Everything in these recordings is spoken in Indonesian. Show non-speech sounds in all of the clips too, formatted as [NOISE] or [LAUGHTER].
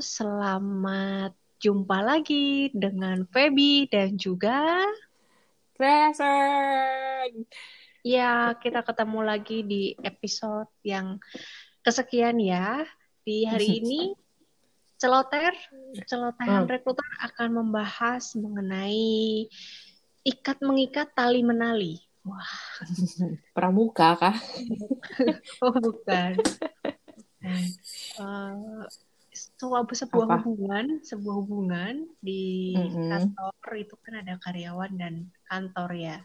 selamat jumpa lagi dengan Feby dan juga Crescent. ya kita ketemu lagi di episode yang kesekian ya. Di hari ini celoter celotehan Hmm. rekruter akan membahas mengenai ikat mengikat tali menali. Wah, [LAUGHS] Pramuka kah? [LAUGHS] oh bukan. Bukan. [LAUGHS] Sebuah sebuah Apa? hubungan, sebuah hubungan di Mm-mm. kantor itu kan ada karyawan dan kantor ya.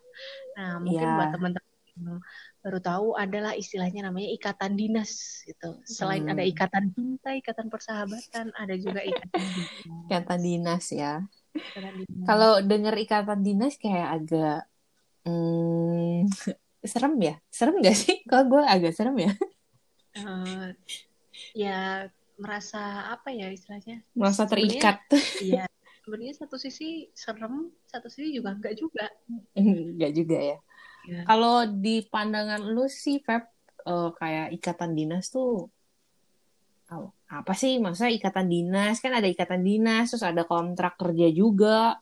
Nah, mungkin Iya. buat teman-teman yang baru tahu adalah istilahnya namanya ikatan dinas gitu. Selain Hmm. ada ikatan cinta, ikatan persahabatan, ada juga ikatan dinas. Ikatan dinas ya. Ikatan dinas. Kalau dengar ikatan dinas kayak agak hmm, [LAUGHS] serem ya? Serem gak sih? Kalau gue agak serem ya. Eh, ya merasa apa ya istilahnya? Merasa Sebenarnya- terikat. Iya. Sebenarnya satu sisi serem, satu sisi juga enggak juga. Enggak juga ya. Ya. Kalau di pandangan lu sih, Feb, eh, kayak ikatan dinas tuh oh, apa sih? Masa ikatan dinas? Kan ada ikatan dinas, terus ada kontrak kerja juga.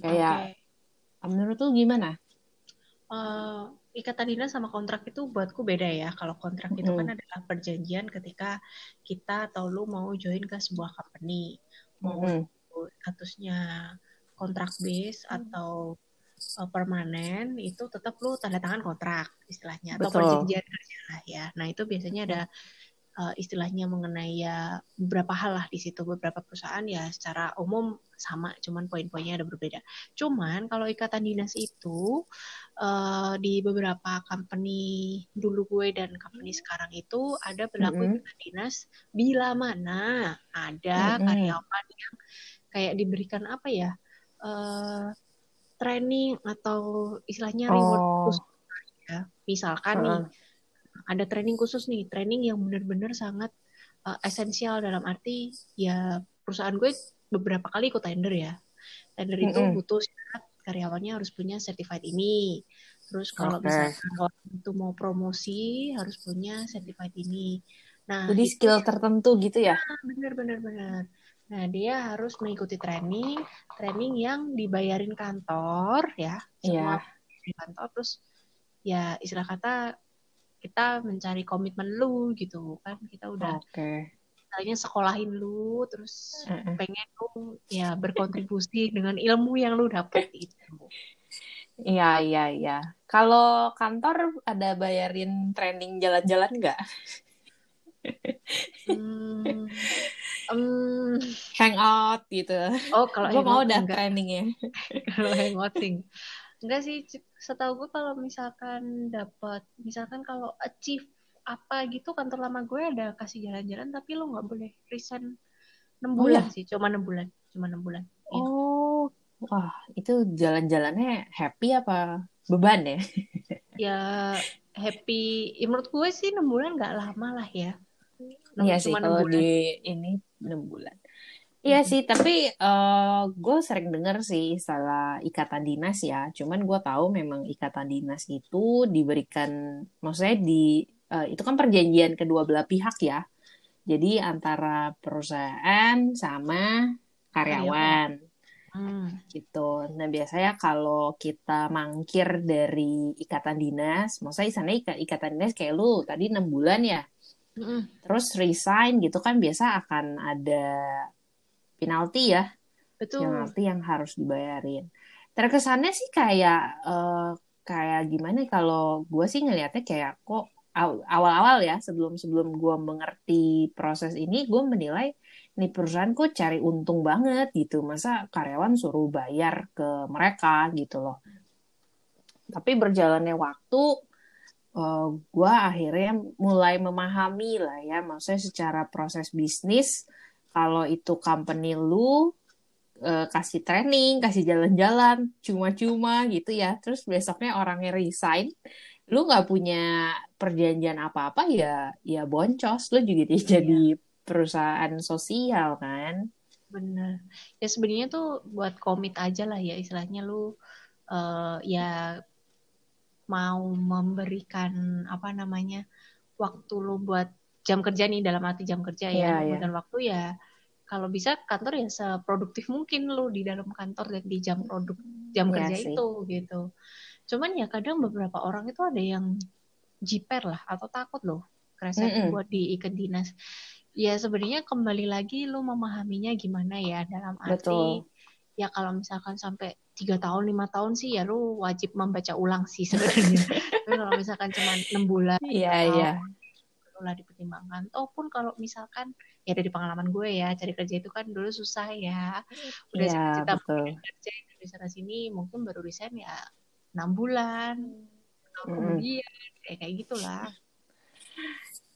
Kayak- Oke. Menurut lu gimana? Eh, ikatan dinas sama kontrak itu buatku beda ya. Kalau kontrak itu kan Mm. adalah perjanjian ketika kita atau lu mau join ke sebuah company, mau itu statusnya kontrak base atau eh, permanen, itu tetap lu tanda tangan kontrak istilahnya atau Betul. perjanjian kerja lah ya. Nah itu biasanya ada eh, istilahnya mengenai ya beberapa hal lah di situ beberapa perusahaan ya secara umum sama, cuman poin-poinnya ada berbeda. Cuman kalau ikatan dinas itu eh, di beberapa company dulu gue dan company sekarang itu ada berlaku Mm-mm. ikatan dinas bila mana ada Mm-mm. karyawan yang kayak diberikan apa ya eh, training atau istilahnya reward Oh. khusus ya. Misalkan nih Heeh. Ada training khusus nih, training yang benar-benar sangat uh, esensial dalam arti ya perusahaan gue beberapa kali ikut tender ya. Tender itu Mm-mm. butuh syarat karyawannya harus punya certified ini. Terus kalau Oke. misalkan orang itu mau promosi harus punya certified ini. Nah, Jadi itu skill tertentu gitu ya? benar benar benar. Nah, dia harus mengikuti training, training yang dibayarin kantor ya, semua Iya. di kantor terus ya istilah kata kita mencari komitmen lu gitu kan kita udah Oke. misalnya sekolahin lu terus Heeh. pengen lu ya berkontribusi dengan ilmu yang lu dapet itu Iya, iya, iya. Kalau kantor ada bayarin training jalan-jalan nggak? [LAUGHS] hmm, em, Hangout gitu. oh kalau Gue mau hangout dah enggak trainingnya. [LAUGHS] kalau hangouting enggak sih setahu gue kalau misalkan dapat misalkan kalau achieve apa gitu kantor lama gue ada kasih jalan-jalan tapi lo nggak boleh resign 6 Oh, bulan sih cuma enam bulan cuma enam bulan Iya. Oh, wah itu jalan-jalannya happy apa beban ya? [LAUGHS] ya happy ya menurut gue sih enam bulan nggak lama lah ya Enam- Iya sih cuma enam kalau bulan. di ini 6 bulan. Iya sih, tapi eh, gue sering dengar sih istilah ikatan dinas ya. Cuman gue tahu memang ikatan dinas itu diberikan, maksudnya di eh, itu kan perjanjian kedua belah pihak ya. Jadi antara perusahaan sama karyawan Hmm. gitu. Nah biasanya kalau kita mangkir dari ikatan dinas, maksudnya sana ikatan dinas kayak lu tadi enam bulan ya Mm-mm. terus resign gitu kan biasa akan ada penalti ya, betul. penalti yang harus dibayarin. Terkesannya sih kayak eh, kayak gimana ya, kalau gue sih ngelihatnya kayak kok aw- awal-awal ya sebelum sebelum gue mengerti proses ini gue menilai nih perusahaan kok cari untung banget gitu. Masa karyawan suruh bayar ke mereka gitu loh. Tapi berjalannya waktu eh, gue akhirnya mulai memahami lah ya maksudnya secara proses bisnis kalau itu company lu eh, kasih training kasih jalan-jalan cuma-cuma gitu ya. Terus besoknya orangnya resign lu nggak punya perjanjian apa-apa ya ya boncos. Lu juga jadi perusahaan sosial kan? Bener. Ya sebenarnya tuh buat komit aja lah ya istilahnya lu eh, ya mau memberikan apa namanya waktu lu buat jam kerja nih dalam arti jam kerja ya Iya, lu iya. dan waktu ya kalau bisa kantor ya seproduktif mungkin lo di dalam kantor dan di jam produk jam Iya kerja sih. itu gitu. Cuman ya kadang beberapa orang itu ada yang jiper lah atau takut loh kresek Mm-mm. buat diikat dinas. Ya sebenarnya kembali lagi lo memahaminya gimana ya dalam arti Betul. ya kalau misalkan sampai tiga tahun lima tahun sih ya lo wajib membaca ulang sih sebenarnya. [LAUGHS] Tapi kalau misalkan cuma enam bulan Iya, atau iya. Perlulah dipertimbangkan. Ataupun kalau misalkan ya dari pengalaman gue ya cari kerja itu kan dulu susah ya. Udah Iya, cita kerja dari sana sini mungkin baru resign ya enam bulan tahun Mm-mm. kemudian kayak kayak gitulah.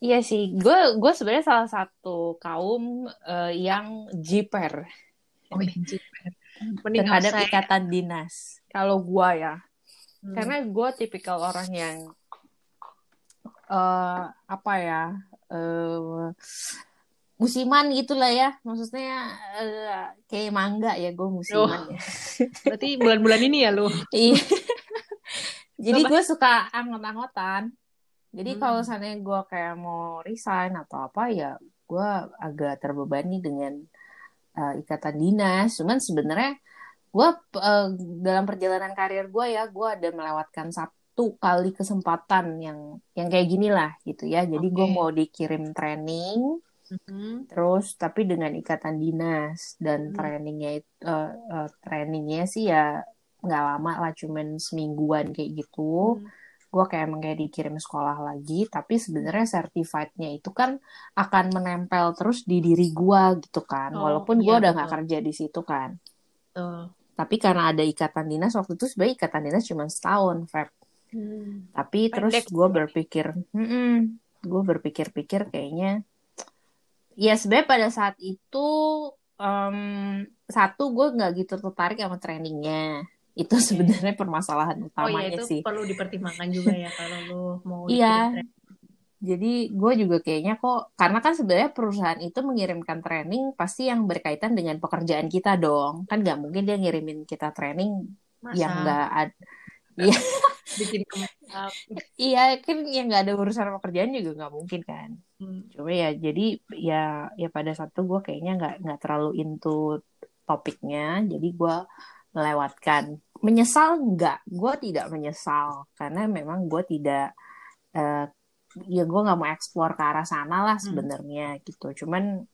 Iya sih, gue gue sebenarnya salah satu kaum eh, yang jiper Oh jiper. Mending terhadap ya. ikatan dinas. Kalau gue ya, Hmm. karena gue tipikal orang yang eh apa ya eh musiman gitulah ya, maksudnya eh, kayak mangga ya gue musiman Oh. ya. [LAUGHS] Berarti bulan-bulan ini ya lu. Iya. Jadi gue suka anggot-anggotan. Jadi Hmm. kalau misalnya gue kayak mau resign atau apa ya, gue agak terbebani dengan uh, ikatan dinas. Cuman sebenarnya gue uh, dalam perjalanan karir gue ya, gue ada melewatkan satu kali kesempatan yang yang kayak gini lah gitu ya. Jadi gue Oke. mau dikirim training, Mhm. terus tapi dengan ikatan dinas dan Hmm. trainingnya itu uh, uh, trainingnya sih ya nggak lama lah, cuman semingguan kayak gitu Hmm. gue kayak emang kayak dikirim sekolah lagi tapi sebenarnya certified-nya itu kan akan menempel terus di diri gue gitu kan Oh, walaupun gue iya, udah nggak kerja di situ kan Tuh. tapi karena ada ikatan dinas waktu itu sebenarnya ikatan dinas cuma setahun Feb Hmm. tapi terus Pendek. gue berpikir gue berpikir-pikir kayaknya ya sebenarnya pada saat itu em, satu gue nggak gitu tertarik sama trainingnya itu sebenarnya permasalahan Oh iya utamanya itu sih perlu dipertimbangkan juga ya kalau lu mau Iya. Jadi gue juga kayaknya kok karena kan sebenarnya perusahaan itu mengirimkan training pasti yang berkaitan dengan pekerjaan kita dong. Kan nggak mungkin dia ngirimin kita training Masa yang nggak ada. [LAUGHS] Iya, bikin iya kan yang nggak ada urusan sama pekerjaan juga nggak mungkin kan. Hmm. Cuma ya jadi ya ya pada satu gue kayaknya nggak nggak terlalu into topiknya. Jadi gue melewatkan. Menyesal nggak? Gue tidak menyesal karena memang gue tidak eh, ya gue nggak mau explore ke arah sana lah Hmm. sebenarnya gitu. Cuman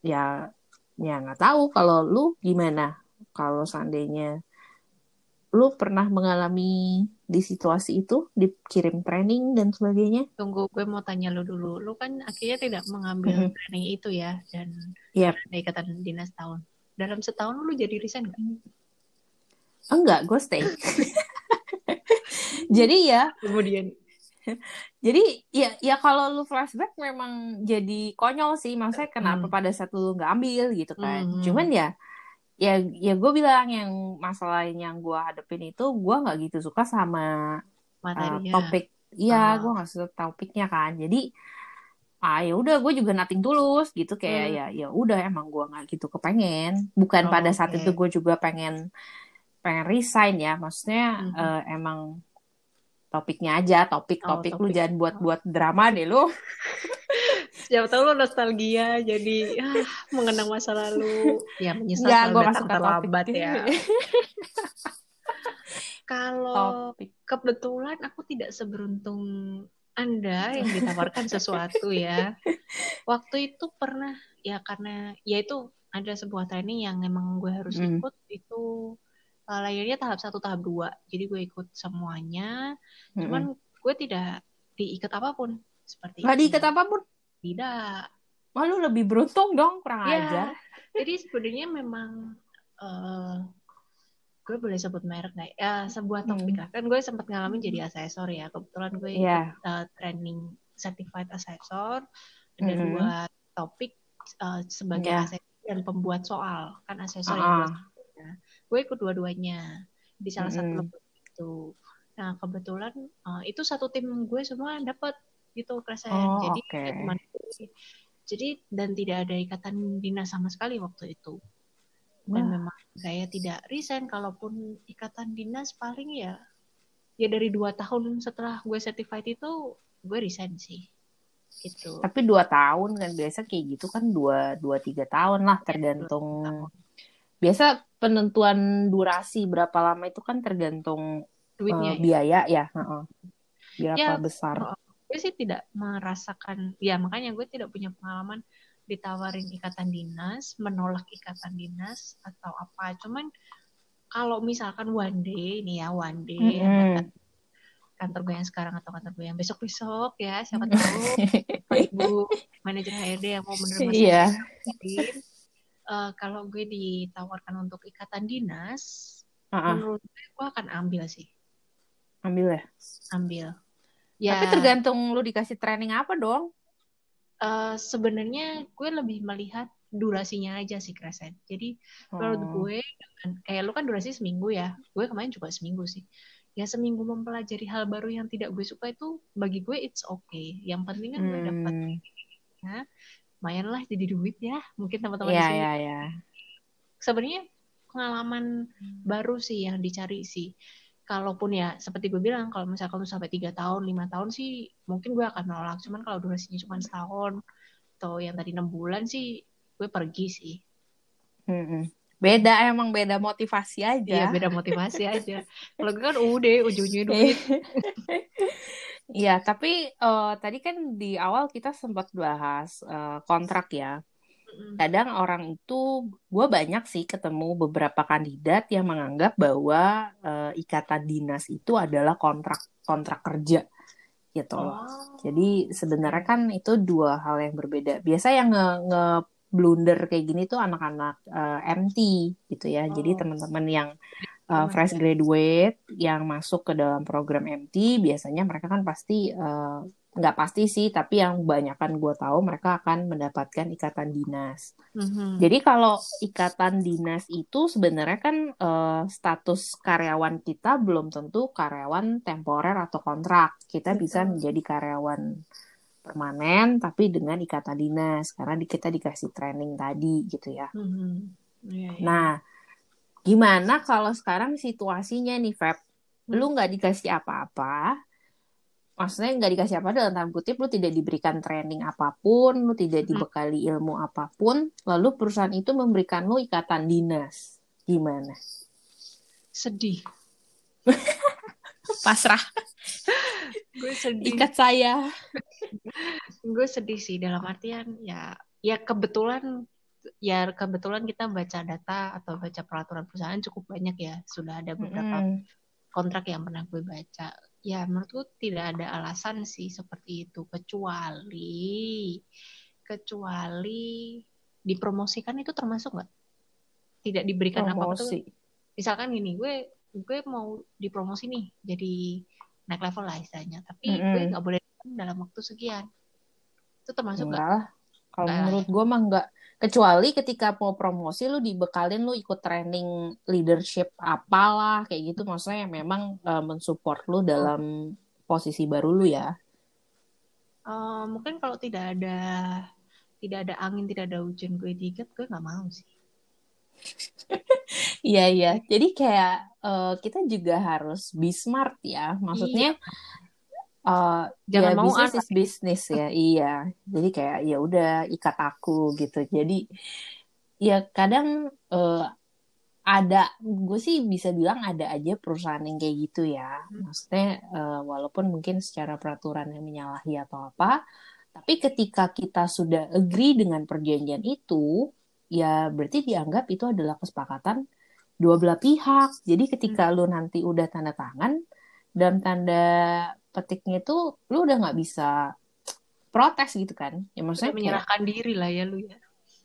ya ya nggak tahu kalau lu gimana kalau seandainya lu pernah mengalami di situasi itu dikirim training dan sebagainya Tunggu, gue mau tanya lu dulu. Lu kan akhirnya tidak mengambil Mhm. training itu ya, dan Yap. ada ikatan dinas tahun. Dalam setahun lu jadi resign nggak? enggak gue stay [LAUGHS] jadi ya Kemudian, jadi ya ya kalau lu flashback memang jadi konyol sih maksudnya kenapa Hmm. pada saat lu nggak ambil gitu kan Hmm. cuman ya ya ya gue bilang yang masalah yang gue hadepin itu gue nggak gitu suka sama uh, topik iya Ah. gue nggak suka topiknya kan jadi ah ya udah gue juga nating tulus gitu kayak Hmm. ya ya udah emang gue nggak gitu kepengen bukan Oh, pada saat oke. itu gue juga pengen pengen resign ya maksudnya Mhm. eh, emang topiknya aja topik Oh, topik lu topik. jangan buat buat drama deh lu Siapa tahu lu nostalgia, jadi ah, mengenang masa lalu. Ya menyesal Nggak, kalau gue datang masuk ke terlambat topik ya. [LAUGHS] Kalau topik kebetulan aku tidak seberuntung Anda yang ditawarkan sesuatu ya. Waktu itu pernah ya karena ya itu ada sebuah training yang emang gue harus Hmm. ikut itu uh, layarnya tahap satu tahap dua. Jadi gue ikut semuanya. Cuman gue tidak diikat apa pun seperti nggak itu. diikat apa pun Tidak. Wah, lu lebih beruntung dong kurang Ya, ajar jadi sebenarnya memang eh gue boleh sebut merek nggak? Ya sebuah topik Hmm. lah. Kan gue sempat ngalamin jadi asesor ya. Kebetulan gue ikut Iya. eh, training certified assessor. Ada Mhm. dua topik eh, sebagai Iya. asesor dan pembuat soal. Kan asesor Ah. yang buat soalnya. Gue ikut dua-duanya di salah satu Mhm. lembaga itu. Nah kebetulan eh, itu satu tim gue semua dapat gitu kresen. Oh, jadi oke. ya cuman jadi dan tidak ada ikatan dinas sama sekali waktu itu dan Wah. memang saya tidak resign kalaupun ikatan dinas paling ya ya dari dua tahun setelah gue certified itu gue resign sih gitu tapi dua tahun kan biasa kayak gitu kan dua dua tiga tahun lah tergantung biasa penentuan durasi berapa lama itu kan tergantung duitnya uh, ya. biaya ya uh-uh. berapa Ya, besar oh, gue sih tidak merasakan ya makanya gue tidak punya pengalaman ditawarin ikatan dinas menolak ikatan dinas atau apa cuman kalau misalkan one day nih ya one day Mm-mm. kantor gue yang sekarang atau kantor gue yang besok besok ya siapa tahu [LAUGHS] ibu manajer HRD yang mau menerima Iya. saya eh, kalau gue ditawarkan untuk ikatan dinas Uh-uh. menurut gue gue akan ambil sih ambil ya ambil ya. Tapi tergantung lu dikasih training apa dong? Eh, sebenarnya gue lebih melihat durasinya aja sih Kresen jadi menurut Oh. gue kayak lu kan durasi seminggu ya. Gue kemarin juga seminggu sih. Ya seminggu mempelajari hal baru yang tidak gue suka itu bagi gue it's okay. Yang penting kan gue dapat Hmm. lumayan lah jadi duit ya mungkin teman-teman Iya di sini. iya iya. sebenarnya pengalaman baru sih yang dicari sih kalaupun ya seperti gue bilang kalau misalkan lu sampai tiga tahun lima tahun sih mungkin gue akan nolak cuman kalau durasinya cuma setahun atau yang tadi enam bulan sih gue pergi sih Mm-mm. Beda emang beda motivasi aja. ya beda motivasi aja kalau gue kan udah ujung-ujungnya duit Iya, tapi eh, tadi kan di awal kita sempat bahas eh, kontrak ya. Kadang orang itu, gue banyak sih ketemu beberapa kandidat yang menganggap bahwa eh, ikatan dinas itu adalah kontrak kontrak kerja gitu loh. oh Jadi sebenarnya kan itu dua hal yang berbeda. Biasa yang nge, nge blunder kayak gini tuh anak-anak eh, MT gitu ya. Jadi Oh. teman-teman yang uh, fresh graduate yang masuk ke dalam program MT biasanya mereka kan pasti uh, nggak pasti sih tapi yang kebanyakan gue tahu mereka akan mendapatkan ikatan dinas. Mhm. Jadi kalau ikatan dinas itu sebenarnya kan uh, status karyawan kita belum tentu karyawan temporer atau kontrak. Kita bisa Betul. menjadi karyawan permanen tapi dengan ikatan dinas karena kita dikasih training tadi gitu ya. Mhm. Iya, iya. Nah, gimana kalau sekarang situasinya nih, Feb? Lu nggak dikasih apa-apa, maksudnya nggak dikasih apa dalam tanda kutip, lu tidak diberikan training apa pun, lu tidak Hmm. dibekali ilmu apa pun, lalu perusahaan itu memberikan lu ikatan dinas. Gimana? sedih [LAUGHS] Pasrah. gue sedih Ikat saya. gue sedih sih dalam artian ya ya kebetulan ya kebetulan kita baca data atau baca peraturan perusahaan cukup banyak ya sudah ada beberapa Mm-mm. kontrak yang pernah gue baca ya menurutku tidak ada alasan sih seperti itu kecuali kecuali dipromosikan itu termasuk nggak tidak diberikan apa-apa tuh Promosi. misalkan gini gue gue mau dipromosi nih jadi naik level lah istilahnya tapi Mm-mm. gue nggak boleh dalam waktu sekian itu termasuk nggak. Kalau menurut gue mah enggak. Kecuali ketika mau promosi lu dibekalin lu ikut training leadership apalah kayak gitu. Maksudnya yang memang eh, mensupport lu dalam posisi baru lu ya. Eh, mungkin kalau tidak ada tidak ada angin tidak ada hujan gue diikat gue nggak mau sih [LAUGHS] Iya iya. Jadi kayak eh, kita juga harus be smart ya. Maksudnya eh, Jangan ya mau bisnis is bisnis ya. [LAUGHS] Iya. Jadi kayak ya udah ikat aku gitu. Jadi ya kadang eh, ada gue sih bisa bilang ada aja perusahaan yang kayak gitu ya. Maksudnya eh, walaupun mungkin secara peraturan yang menyalahi atau apa, tapi ketika kita sudah agree dengan perjanjian itu, ya berarti dianggap itu adalah kesepakatan dua belah pihak. Jadi ketika lu nanti udah tanda tangan dan tanda petiknya itu lu udah nggak bisa protes gitu kan. Ya maksudnya kayak, menyerahkan diri lah ya lu ya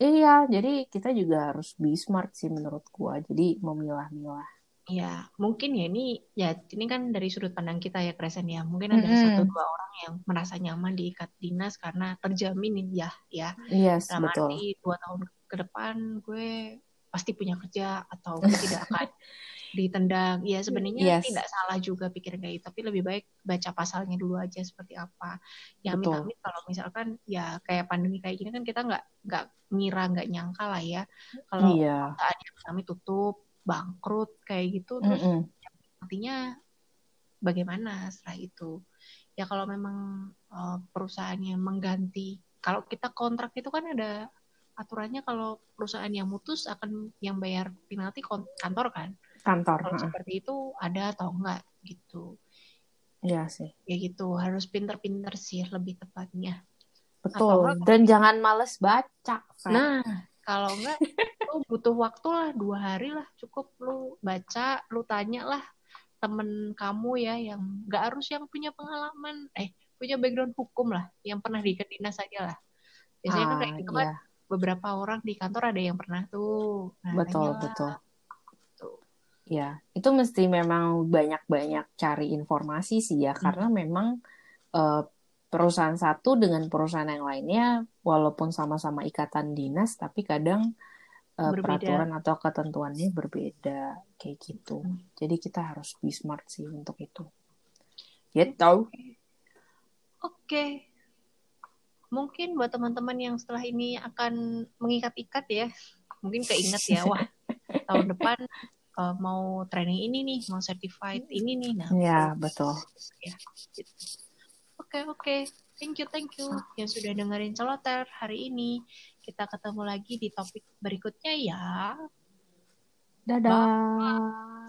iya, jadi kita juga harus be smart sih menurut gua. Jadi memilah-milah. ya mungkin ya ini ya ini kan dari sudut pandang kita ya Kresen ya mungkin ada Mm-mm. satu dua orang yang merasa nyaman diikat dinas karena terjamin ya ya Yes, dalam betul. arti dua tahun ke depan gue pasti punya kerja atau gue [LAUGHS] tidak akan ditendang. Ya sebenarnya Yes. tidak salah juga pikiran kayak gitu. Tapi lebih baik baca pasalnya dulu aja seperti apa. Ya amit-amit kalau misalkan ya kayak pandemi kayak gini kan kita nggak nggak ngira nggak nyangka lah ya. Kalau Iya. perusahaan kami tutup bangkrut kayak gitu terus Mm-mm. artinya bagaimana setelah itu? Ya kalau memang uh, perusahaannya mengganti kalau kita kontrak itu kan ada aturannya kalau perusahaan yang mutus akan yang bayar penalti kantor kan kantor kalau seperti itu ada atau enggak gitu Iya sih. Ya gitu, harus pinter-pinter sih lebih tepatnya. Betul. Enggak, Dan jangan males baca. Kan? Nah, kalau enggak, lu butuh waktu lah dua hari lah cukup lu baca, lu tanya lah temen kamu ya yang nggak harus yang punya pengalaman, eh punya background hukum lah, yang pernah di dinas saja lah. Biasanya ah, kan kayak gitu kan, iya. beberapa orang di kantor ada yang pernah tuh. Nah, betul, betul ya itu mesti memang banyak-banyak cari informasi sih ya hmm. karena memang uh, perusahaan satu dengan perusahaan yang lainnya walaupun sama-sama ikatan dinas tapi kadang uh, peraturan atau ketentuannya berbeda kayak gitu hmm. jadi kita harus be smart sih untuk itu gitu oke okay. mungkin buat teman-teman yang setelah ini akan mengikat-ikat ya mungkin keinget ya wah [LAUGHS] tahun depan uh, mau training ini nih, mau certified ini nih. Nah, ya betul. Ya, gitu. Oke okay, oke, okay. thank you thank you yang sudah dengerin celoter hari ini. Kita ketemu lagi di topik berikutnya ya. Dadah. Bye.